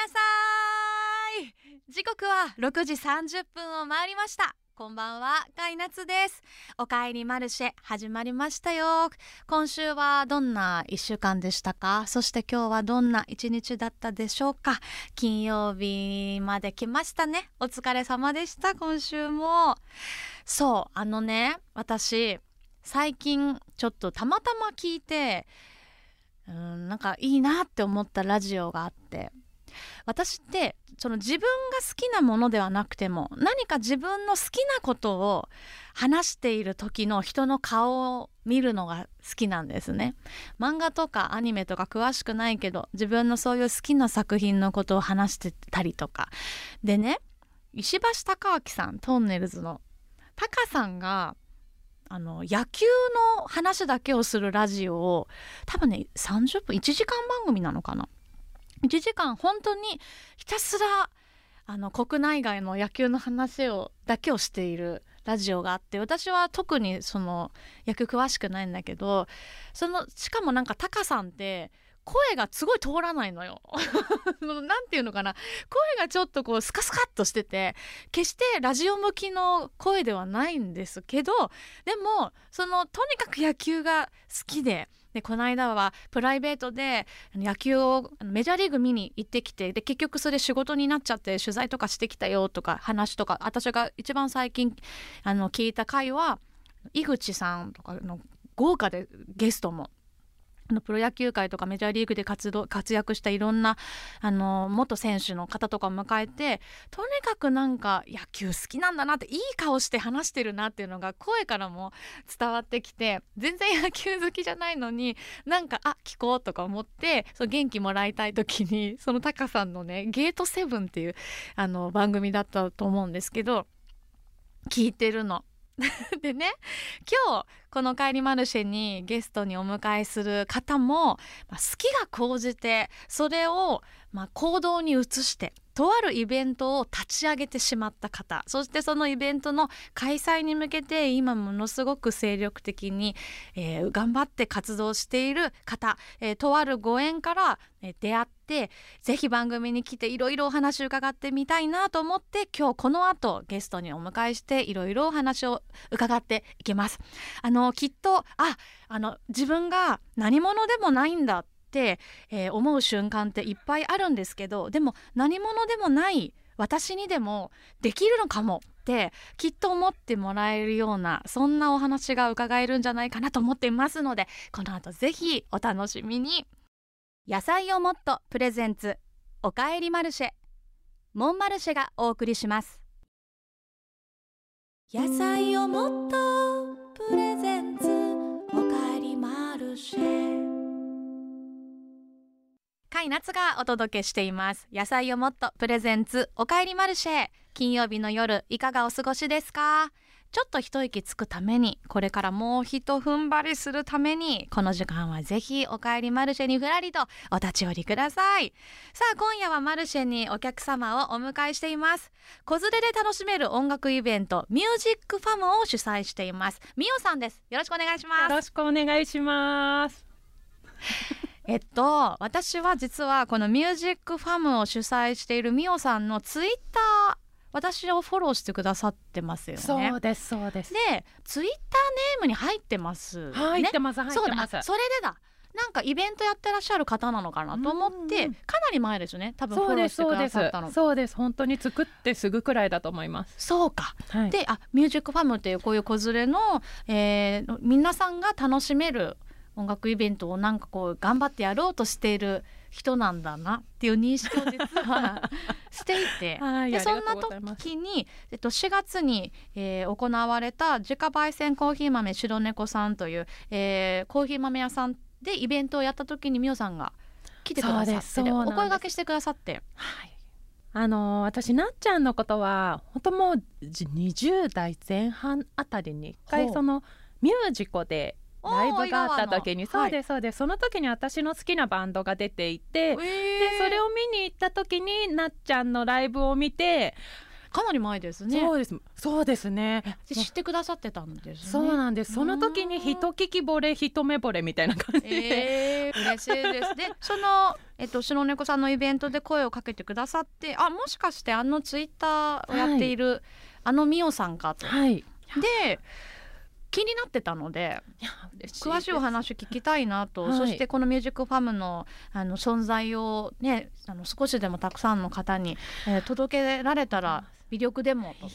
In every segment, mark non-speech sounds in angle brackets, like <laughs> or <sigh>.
なさい時刻は6時30分を回りましたこんばんは、かいなつです。おかえりマルシェ始まりましたよ。今週はどんな一週間でしたか？そして今日はどんな一日だったでしょうか？金曜日まで来ましたね。お疲れ様でした、今週も。そう、あのね、私、最近ちょっとたまたま聞いて、うんなんかいいなって思ったラジオがあって私ってその自分が好きなものではなくても何か自分の好きなことを話している時の人の顔を見るのが好きなんですね。漫画とかアニメとか詳しくないけど自分のそういう好きな作品のことを話してたりとか。でね石橋貴明さんトンネルズのタカさんがあの野球の話だけをするラジオを多分ね30分1時間番組なのかな。1時間本当にひたすらあの国内外の野球の話をだけをしているラジオがあって私は特にその野球詳しくないんだけどそのしかもなんかタカさんって声がすごい通らないのよ。<laughs> なんていうのかな声がちょっとこうスカスカっとしてて決してラジオ向きの声ではないんですけどでもそのとにかく野球が好きで。でこの間はプライベートで野球をメジャーリーグ見に行ってきてで結局それ仕事になっちゃって取材とかしてきたよとか話とか私が一番最近あの聞いた回は井口さんとかの豪華でゲストもあのプロ野球界とかメジャーリーグで活動活躍したいろんなあの元選手の方とかを迎えてとにかくなんか野球好きなんだなっていい顔して話してるなっていうのが声からも伝わってきて全然野球好きじゃないのになんかあ聞こうとか思ってそう元気もらいたい時にそのタカさんのね「ゲートセブン」っていうあの番組だったと思うんですけど聞いてるの。<laughs> でね今日この「帰りマルシェ」にゲストにお迎えする方も、まあ、好きが高じてそれを、まあ、行動に移してとあるイベントを立ち上げてしまった方そしてそのイベントの開催に向けて今ものすごく精力的に、えー、頑張って活動している方、えー、とあるご縁から、えー、出会ってぜひ番組に来ていろいろお話を伺ってみたいなと思って今日この後ゲストにお迎えしていろいろお話を伺っていきます。あのきっとああの自分が何者でもないんだ、えー、思う瞬間っていっぱいあるんですけどでも何者でもない私にでもできるのかもってきっと思ってもらえるようなそんなお話が伺えるんじゃないかなと思っていますのでこの後ぜひお楽しみに。野菜をもっとプレゼンツおかえりマルシェ。モンマルシェがお送りします。野菜をもっとプレゼンツ。甲斐夏がお届けしています。野菜をもっとプレゼンツ。おかえりマルシェ。金曜日の夜いかがお過ごしですか？ちょっと一息つくためにこれからもう一踏ん張りするためにこの時間はぜひおかえりマルシェにふらりとお立ち寄りください。さあ今夜はマルシェにお客様をお迎えしています。子連れで楽しめる音楽イベントミュージックファムを主催しています。みおさんです。よろしくお願いします。よろしくお願いします。えっと私は実はこのミュージックファムを主催しているみおさんのツイッター私をフォローしてくださってますよね。そうですそうです。でツイッターネームに入ってます、ね、入ってます入ってます。それでだ。なんかイベントやってらっしゃる方なのかなと思ってかなり前ですね。多分フォローしてくださったの。そうです。本当に作ってすぐくらいだと思います。そうか、はい、であミュージックファムっていうこういう子連れの、えー、皆さんが楽しめる音楽イベントをなんかこう頑張ってやろうとしている人なんだなっていう認識を実はしていて <laughs> でそんな時に、えっと、4月に、えー、行われた自家焙煎コーヒー豆白猫さんという、えー、コーヒー豆屋さんでイベントをやった時にみおさんが来てくださってお声掛けしてくださって。はい。あのー、私なっちゃんのことは本当もう20代前半あたりに一回そのミュージコでライブがあった時に。そうですそうです、その時に私の好きなバンドが出ていて、でそれを見に行った時になっちゃんのライブを見てかなり前ですね。そうです。そうですね。知ってくださってたんですね。そうなんです。その時に一聞き惚れ一目惚れみたいな感じで、えー、嬉しいです。でそのえっと白猫さんのイベントで声をかけてくださってあもしかしてあのツイッターをやっている、はい、あのミオさんかと、はい、で気になってたので詳しいお話聞きたいなと、はい、そしてこのミュージックファムのあの存在をねあの少しでもたくさんの方に、えー、届けられたら魅力でもと。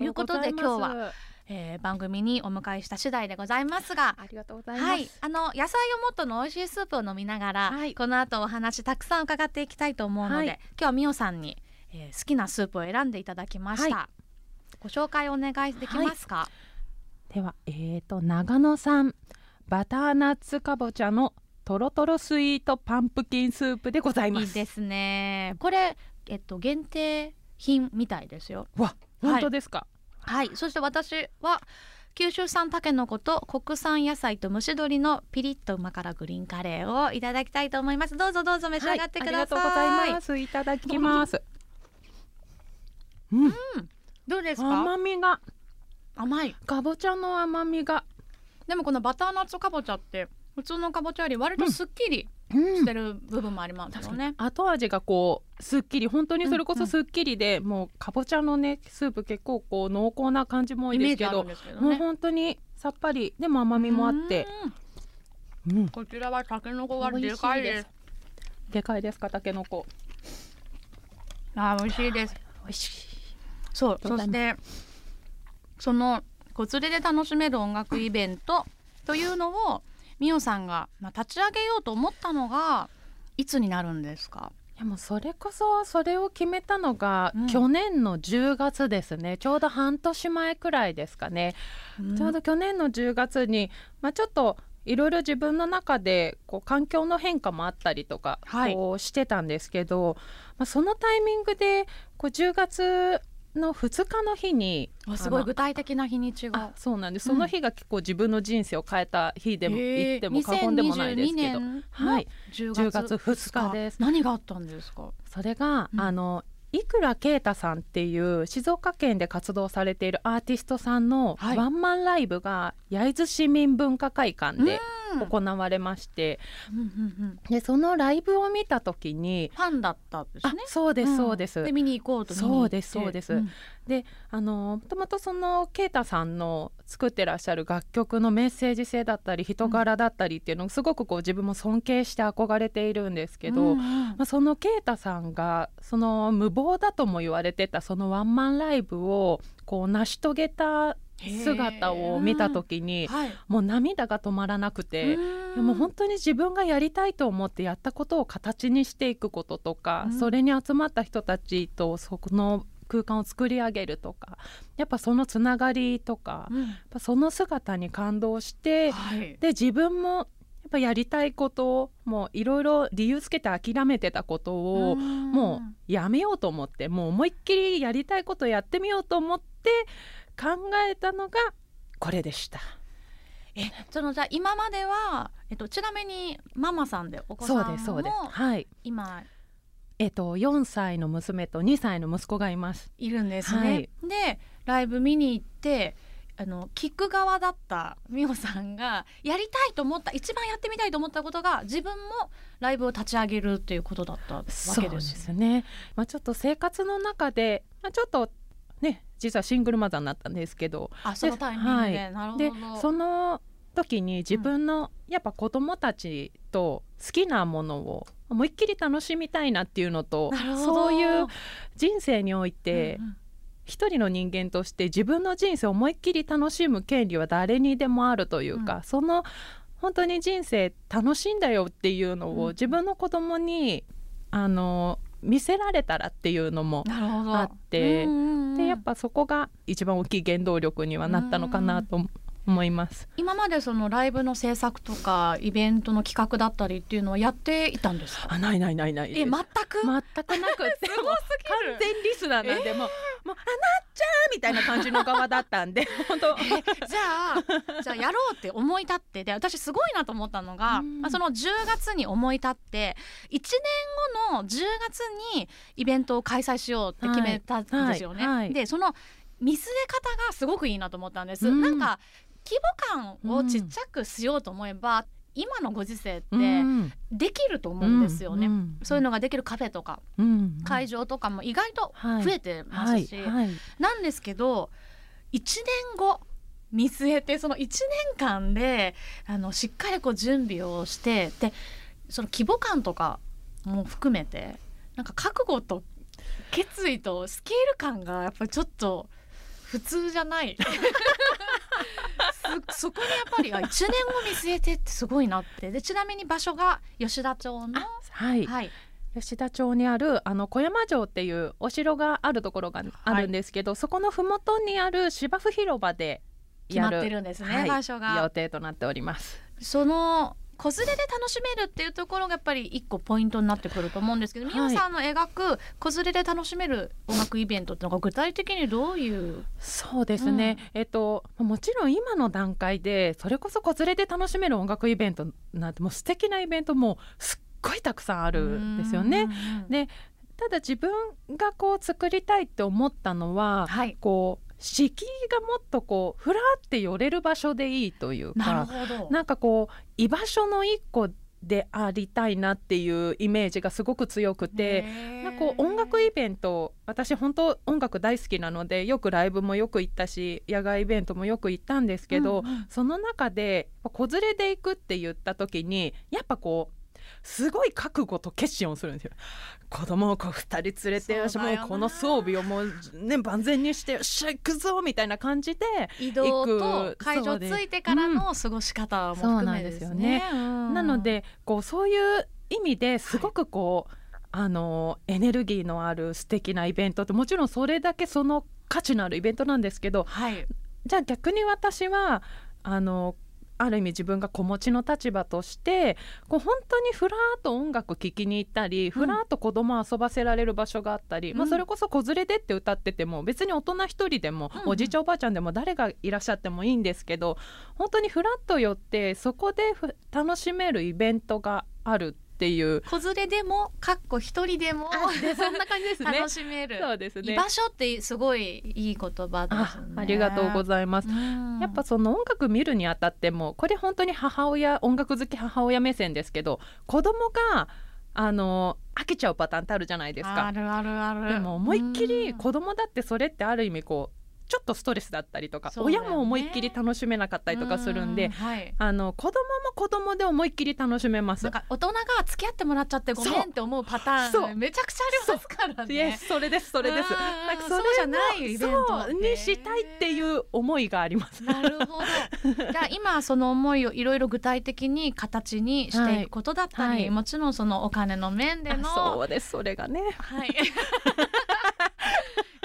いうことで今日は。えー、番組にお迎えした次第でございますがありがとうございます、はい、あの野菜をもっとの美味しいスープを飲みながら、はい、この後お話たくさん伺っていきたいと思うので、はい、今日はみおさんに、えー、好きなスープを選んでいただきました、ご紹介お願いできますか、ではえーと長野産バターナッツかぼちゃのとろとろスイートパンプキンスープでございます。いいですね。これえっと限定品みたいですよ。わ本当ですか、はい、はい、そして私は九州産たけのこと国産野菜と蒸し鶏のピリッとうま辛グリーンカレーをいただきたいと思います。どうぞどうぞ召し上がってください、はい、ありがとうございます。いただきます。うん、どうですか？甘みが甘い。かぼちゃの甘みが。でもこのバターナッツかぼちゃって普通のかぼちゃより割とすっきりしてる部分もありますよね、うんうん、後味がこうすっきり本当にそれこそすっきりで、うんうん、もうかぼちゃのねスープ結構こう濃厚な感じも多いですけど、ね、もう本当にさっぱりでも甘みもあって。うん、こちらはたけのこがでかいです。でかいですかたけのこあ美味しいです。美味しい。そう。そしてその子連れで楽しめる音楽イベントというのをみおさんが、まあ、立ち上げようと思ったのがいつになるんですか？でもそれこそそれを決めたのが、去年の10月ですね。ちょうど半年前くらいですかね、うん、ちょうど去年の10月に、まあ、ちょっといろいろ自分の中でこう環境の変化もあったりとか、こうしてたんですけど、まあ、そのタイミングでこう10月の2日の日にすごい具体的な日にちが。そうなんです、その日が結構自分の人生を変えた日でも言っても過言でもないですけど、はい、10月 ,10 日です。何があったんですか？それが、うん、あのいくら啓太さんっていう静岡県で活動されているアーティストさんのワンマンライブが焼津市民文化会館で行われまして、でそのライブを見た時にファンだったんですね。そうですそうです、で見に行こうとそうですそうです、うん、であのもともとその啓太さんの作ってらっしゃる楽曲のメッセージ性だったり人柄だったりっていうのをすごくこう自分も尊敬して憧れているんですけど、うんうん、まあ、その啓太さんがその無謀だとも言われてたそのワンマンライブをこう成し遂げた姿を見た時に、はい、もう涙が止まらなくてもう本当に自分がやりたいと思ってやったことを形にしていくこととか、それに集まった人たちとその空間を作り上げるとかやっぱそのつながりとか、うん、その姿に感動して、はい、で自分もやっぱやりたいことをもういろいろ理由つけて諦めてたことをもうやめようと思ってもう思いっきりやりたいことをやってみようと思って考えたのがこれでした。えそのじゃあ今までは、えっと、ちなみにママさんでお子さんもそうですそうです、はい、今えっと、4歳の娘と2歳の息子がいます。いるんですね、はい、でライブ見に行ってあの聞く側だった美穂さんがやりたいと思った一番やってみたいと思ったことが自分もライブを立ち上げるっていうことだったわけですね。ですね。まあ、ちょっと生活の中で、まあ、ちょっとね実はシングルマザーになったんですけど。あそのタイミングで、はい、なるほど。でその時に自分の、やっぱ子供たちと好きなものを思いっきり楽しみたいなっていうのとそういう人生において、うんうん。一人の人間として自分の人生を思いっきり楽しむ権利は誰にでもあるというか、うん、その本当に人生楽しいんだよっていうのを自分の子供にあの見せられたらっていうのもあって、でやっぱそこが一番大きい原動力にはなったのかなと思います。今までそのライブの制作とかイベントの企画だったりっていうのはやっていたんですか？あないないないない。え全く？全くなくて。<laughs> すごすぎ完全リスナーなんでももう「あなっちゃん!」みたいな感じの側だったんで <laughs> 本当。じゃあじゃあやろうって思い立ってで私すごいなと思ったのが、うん。まあ、その10月に思い立って1年後の10月にイベントを開催しようって決めたんですよね。はい。はい。でその見据え方がすごくいいなと思ったんです。うん。なんか規模感をちっちゃくしようと思えば、今のご時世ってうん。できると思うんですよね。ん。そういうのができるカフェとかうん。会場とかも意外とはい増えてますし、はい。はい。なんですけど1年後見据えてその1年間であのしっかりこう準備をしてでその規模感とかも含めてなんか覚悟と決意とスケール感がやっぱりちょっと普通じゃない <laughs> そそこにやっぱりあ1年後見据えてってすごいなって。でちなみに場所が吉田町のはい。はい。吉田町にあるあの小山城っていうお城があるところがあるんですけど、そこの麓にある芝生広場で決まやるってるんですね、はい場所が。予定となっております。その子連れで楽しめるっていうところがやっぱり一個ポイントになってくると思うんですけど、はい。みおさんの描く子連れで楽しめる音楽イベントっていうのが具体的にどういう？そうですね、えっともちろん今の段階でそれこそ子連れで楽しめる音楽イベントなんてもう素敵なイベントもすっごいたくさんあるんですよね。うんうんうん。でただ自分がこう作りたいって思ったのははい。こう敷居がもっとこうふらって寄れる場所でいいというかなんかこう居場所の一個でありたいなっていうイメージがすごく強くて。なんかこう音楽イベント私本当音楽大好きなのでよくライブもよく行ったし野外イベントもよく行ったんですけど、うんうんその中で子連れで行くって言った時にやっぱこうすごい覚悟と決心をするんですよ。子供をこう2人連れてよしそうだよな。もうこの装備をもうね万全にしてよっしゃ行くぞみたいな感じで移動と会場着いてからの過ごし方も含めですね。そうなんですうん。なのでこうそういう意味ですごくこう、あのエネルギーのある素敵なイベントってもちろんそれだけその価値のあるイベントなんですけどはい。じゃあ逆に私はあのある意味自分が子持ちの立場としてこう本当にふらーっと音楽聴きに行ったり、ふらーっと子供遊ばせられる場所があったり、まあ、うんそれこそ子連れでって歌ってても別に大人一人でも、うん。うんおじいちゃんおばあちゃんでも誰がいらっしゃってもいいんですけど本当にふらっと寄ってそこでふ楽しめるイベントがあるっていう。子連れでもかっこ一人でもでそんな感じですね楽。しめる。そうですね居場所ってすごいいい言葉でね。ありがとうございます。うんやっぱその音楽見るにあたってもこれ本当に母親音楽好き母親目線ですけど子供があの飽きちゃうパターンってあるじゃないですあか。るあるある。でも思いっきりうん子供だってそれってある意味こうちょっとストレスだったりとか、ね親も思いっきり楽しめなかったりとかするんで、うはい。あの子供も子供で思いっきり楽しめますなん。か大人が付き合ってもらっちゃってごめんって思うパタそうーンめちゃくちゃありますからね。スそれですそれです。うんなんかそうじゃないイベントそうにしたいっていう思いがあります。なるほど。じゃあ今その思いをいろいろ具体的に形にしていくことだったり、はいはいもちろんそのお金の面でのあそうですそれがね。はい。<laughs>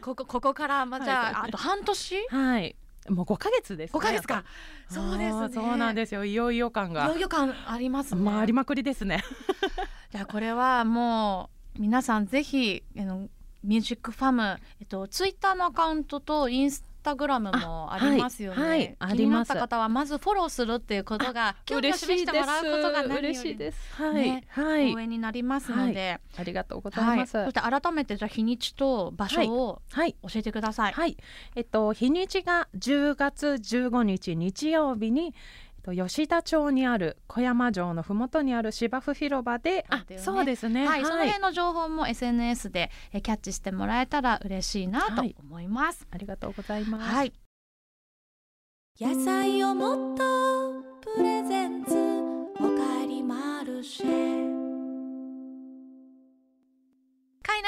ここここからまあじゃあ、はいあと半年？はい。もう5ヶ月です、ね。5ヶ月か。そうですね。そうなんですよ。いよいよ感が。いよいよ感ありますね。まあありまくりですね。<laughs> じゃあこれはもう皆さんぜひあのミュージックファムえっとツイッターのアカウントとインスタグラムもありますよね。あはいはいあ気になっりますた方はまずフォローするっていうことが興味を示してもらうことが何よ嬉しいりです。はい、ねはい応。援になりますので、ありがとうござはいい、ます。はい。そして改めてじゃあ日にちと場所をはい。教えてください。はい。えっと日にちが10月15日日曜日に。えっと吉田町にある小山城のふもとにある芝生広場で、ねそうですね。はい、その辺の情報も SNS でえキャッチしてもらえたら嬉しいなとはい思います。ありがとうございます。はい。野菜をもっと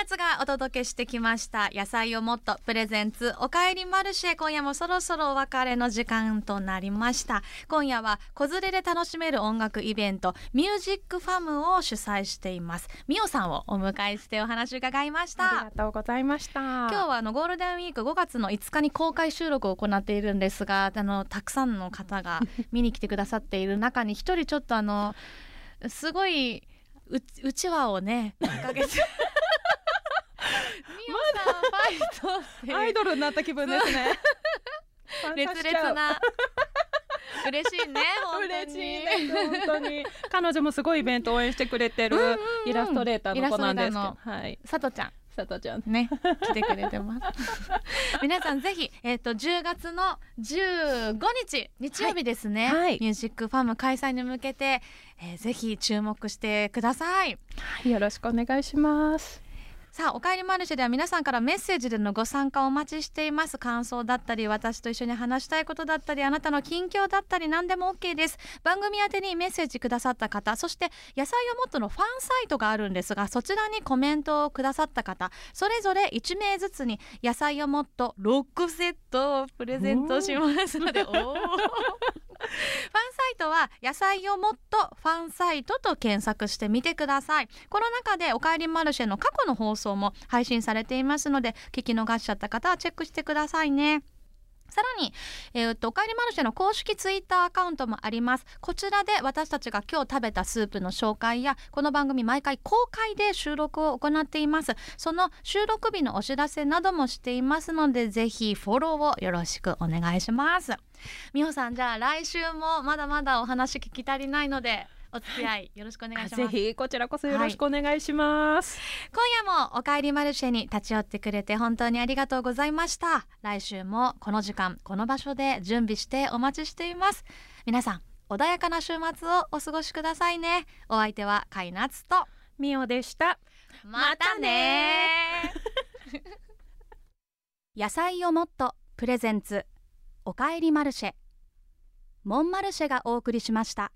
カイナツがお届けしてきました野菜をもっとプレゼンツおかえりマルシェ今夜もそろそろお別れの時間となりました今夜は子連れで楽しめる音楽イベントミュージックファムを主催していますみおさんをお迎えしてお話伺いましたありがとうございました。今日はあのゴールデンウィーク5月の5日に公開収録を行っているんですがあのたくさんの方が <laughs> 見に来てくださっている中に一人ちょっとあのすごいううちわをね掲げて。ファトアイドルになった気分ですね。<laughs> 熱烈な。<laughs> 嬉しいね本当に。嬉しいです本当に。<laughs> 彼女もすごいイベント応援してくれてるイラストレーターの子なんですけど。はい。さとちゃん。さとちゃん。ね来てくれてます。皆さんぜひえっ、と10月の15日日曜日ですね、はい。はい。ミュージックファーム開催に向けて、えーぜひ注目してくださいよろしくお願いしますさあおかえりマルシェでは皆さんからメッセージでのご参加をお待ちしています。感想だったり私と一緒に話したいことだったりあなたの近況だったり何でも OK です。番組宛てにメッセージくださった方そして野菜をもっとのファンサイトがあるんですがそちらにコメントをくださった方それぞれ1名ずつに野菜をもっと6セットをプレゼントしますので <laughs> ファンサイトは野菜をもっとファンサイトと検索してみてください。この中でおかえりマルシェの過去の放送も配信されていますので聞き逃しちゃった方はチェックしてくださいね。さらに、えーっとおかえりマルシェの公式ツイッターアカウントもあります。こちらで私たちが今日食べたスープの紹介やこの番組毎回公開で収録を行っています。その収録日のお知らせなどもしていますのでぜひフォローをよろしくお願いします。美穂さんじゃあ来週もまだまだお話聞き足りないのでお付き合いよろしくお願いします、ぜひこちらこそよろしくお願いします、今夜もおかえりマルシェに立ち寄ってくれて本当にありがとうございました。来週もこの時間この場所で準備してお待ちしています。皆さん穏やかな週末をお過ごしくださいね。お相手はカイナツとみおでした。またね野菜をもっとプレゼンツおかえりマルシェ。モンマルシェがお送りしました